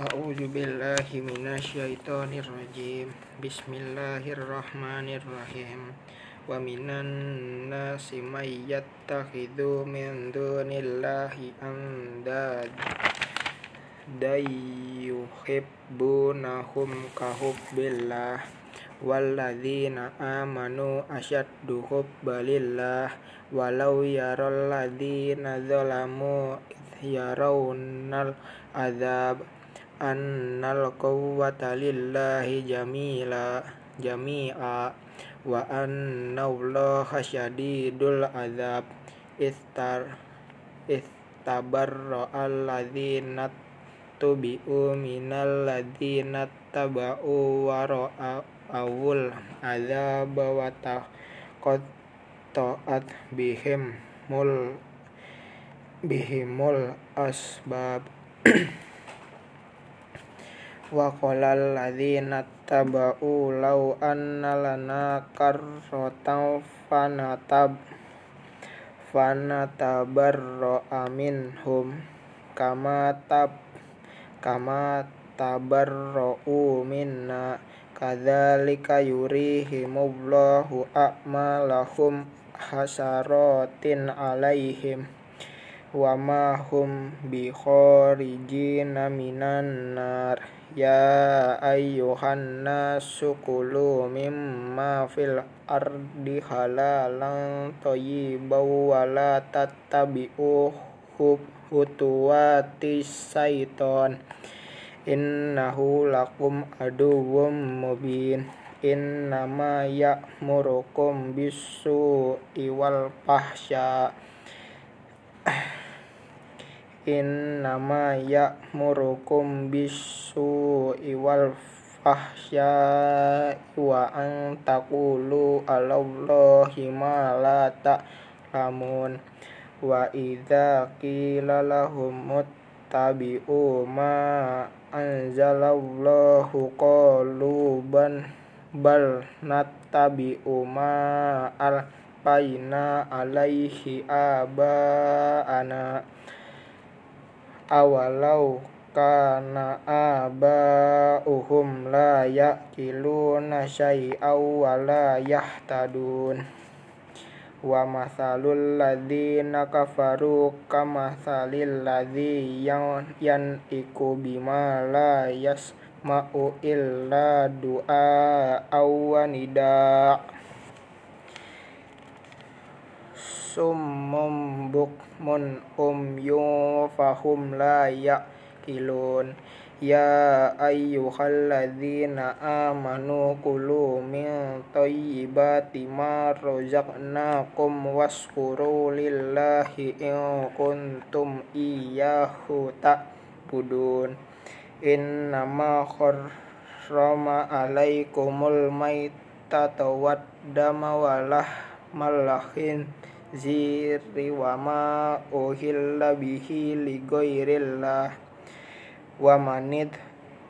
A'udzu billahi minasyaitonir rajim. Bismillahirrahmanirrahim. Wa minan nasi may yattakhidhu min dunillahi andad dayuhibbunahum kahubbillah walladzina amanu asyaddu hubbalillah walau yaralladzina zalamu yarawnal azab annal quwwata lillahi jamila jami'a wa anna allaha syadidul azab istar istabarra alladzina tubi'u minal ladzina taba'u wa awul azab wa at bihim mul bihimul asbab. wa qalal ladzina tabau law anna lana karrotan fanatab amin hum kama tab kama tabarro minna. Kadzalika yurihimullahu a'malahum hasaratin alaihim wa ma hum bi kharijina minan nar. Ya ayyuhan nasu kulu mimma fil ardi halalan thayyiban wa la tattabi'u nahulakum syaiton innahu lakum aduwwum mubin. Innama ya'murukum bisu iwal fahsya innama ya'murukum bis-su'i wal fahsya'i wa an taqulu 'alallahi ma la ta'lamun. Wa idza qila lahum muttabi'u ma anzalallahu qalu ban bal nattabi'u ma alqaina alaihi aba'ana awalau kana aba'uhum la ya'kiluna syai'aw wa la yahtadun. Wa mathalul ladzina kafaru kamathalil ladzi yang iku bima la yasma'u illa du'a aw summum bukmun umyun fahum la ya'qilun ya ayyuhalladzina amanu kulu min thayyibati ma razaqnakum waskuru lillahi in kuntum iyyahu ta'budun. Innama kharrama alaikumul maitata wad dama walah malahin ziri wa ma uhilla bihi li ghairillah. Wa manid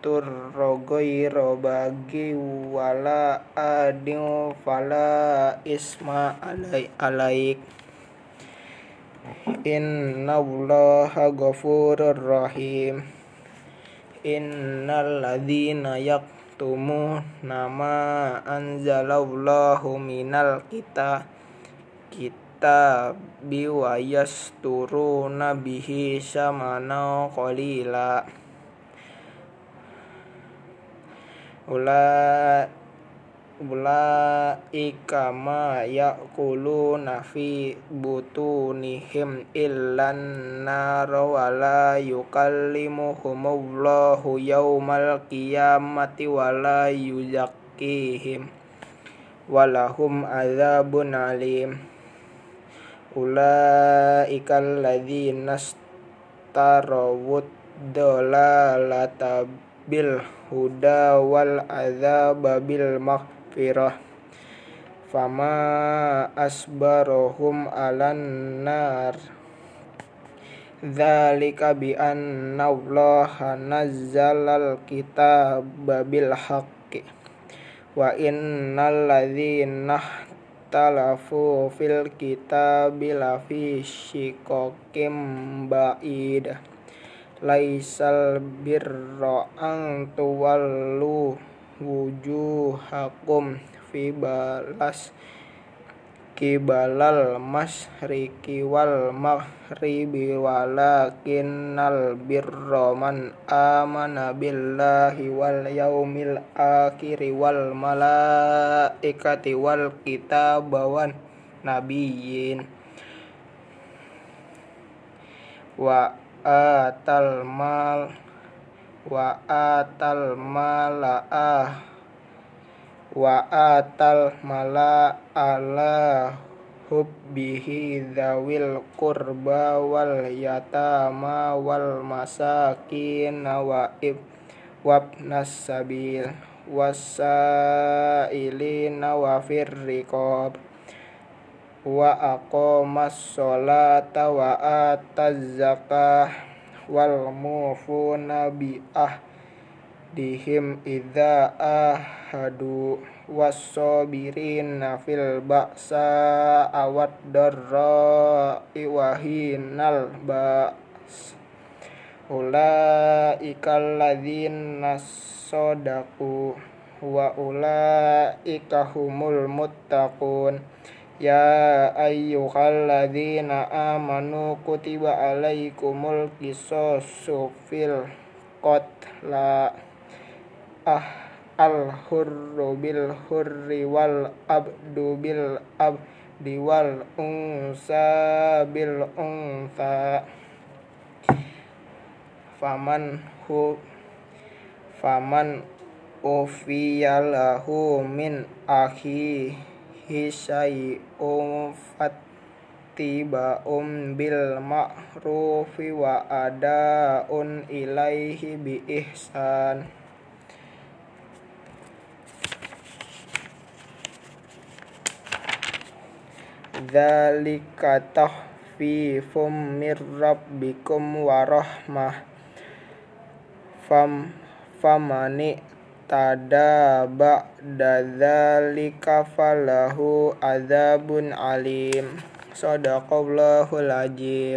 turro ghaira bagi wala adin fala isma alai alaik. Inna allaha ghafurur rahim. Innal ladzina yaktumu nama anzalallahu minal kita kita kitabi wa yasturuna bihi samana qalila. Ula ulaika ma yaquluna fi butunihim illan nar wa la yukallimuhumullahu yaumal qiyamati wa la yuzakkihim. Walahum adzabun alim ulaika alladzina starawud dalalata bil huda wal adzaba bil maghfirah. Fama asbarahum alan nar. Dzalika bi anna Allah nazzalal kitaba bil haqqi. Wa innal ladzina ikhtalafu fil kitabi lafi syikokim ba'id. Laisal birra an tuwallu wujuhakum fi balas kibalal masriki wal maghribi walakinnal birra man amana billahi wal yaumil akhiri wal malaikati wal kitabawan nabiyyin. Wa atal mal wa atal malaa wa atal mala ala hubbihi dzawil qurba wal yatama wal masakin wa ib wabnas sabil wasailina wa firriqab wa aqamas sholata wa ataz wal mufuna bi ahdihim idza ahadu wasobirina fil ba'sa awad darra iwahinal ba's ulaika alladzina sadaku wa ulaika humul muttaqun. Ya ayyuhalladzina amanu kutiba alaikumul qisasu fil qatla ah al hurru bil hurri wal abdu bil abdi wal unsa bil unsa faman hu faman ufiyalahu min akhi syai'un fattiba'un bil ma'rufi wa ada'un ilaihi bi ihsan Dzalika tahfifum mir rabbikum wa rahmah. Fam famani tada ba'da dzalika falahu adzabun alim. Sadaqallahul azim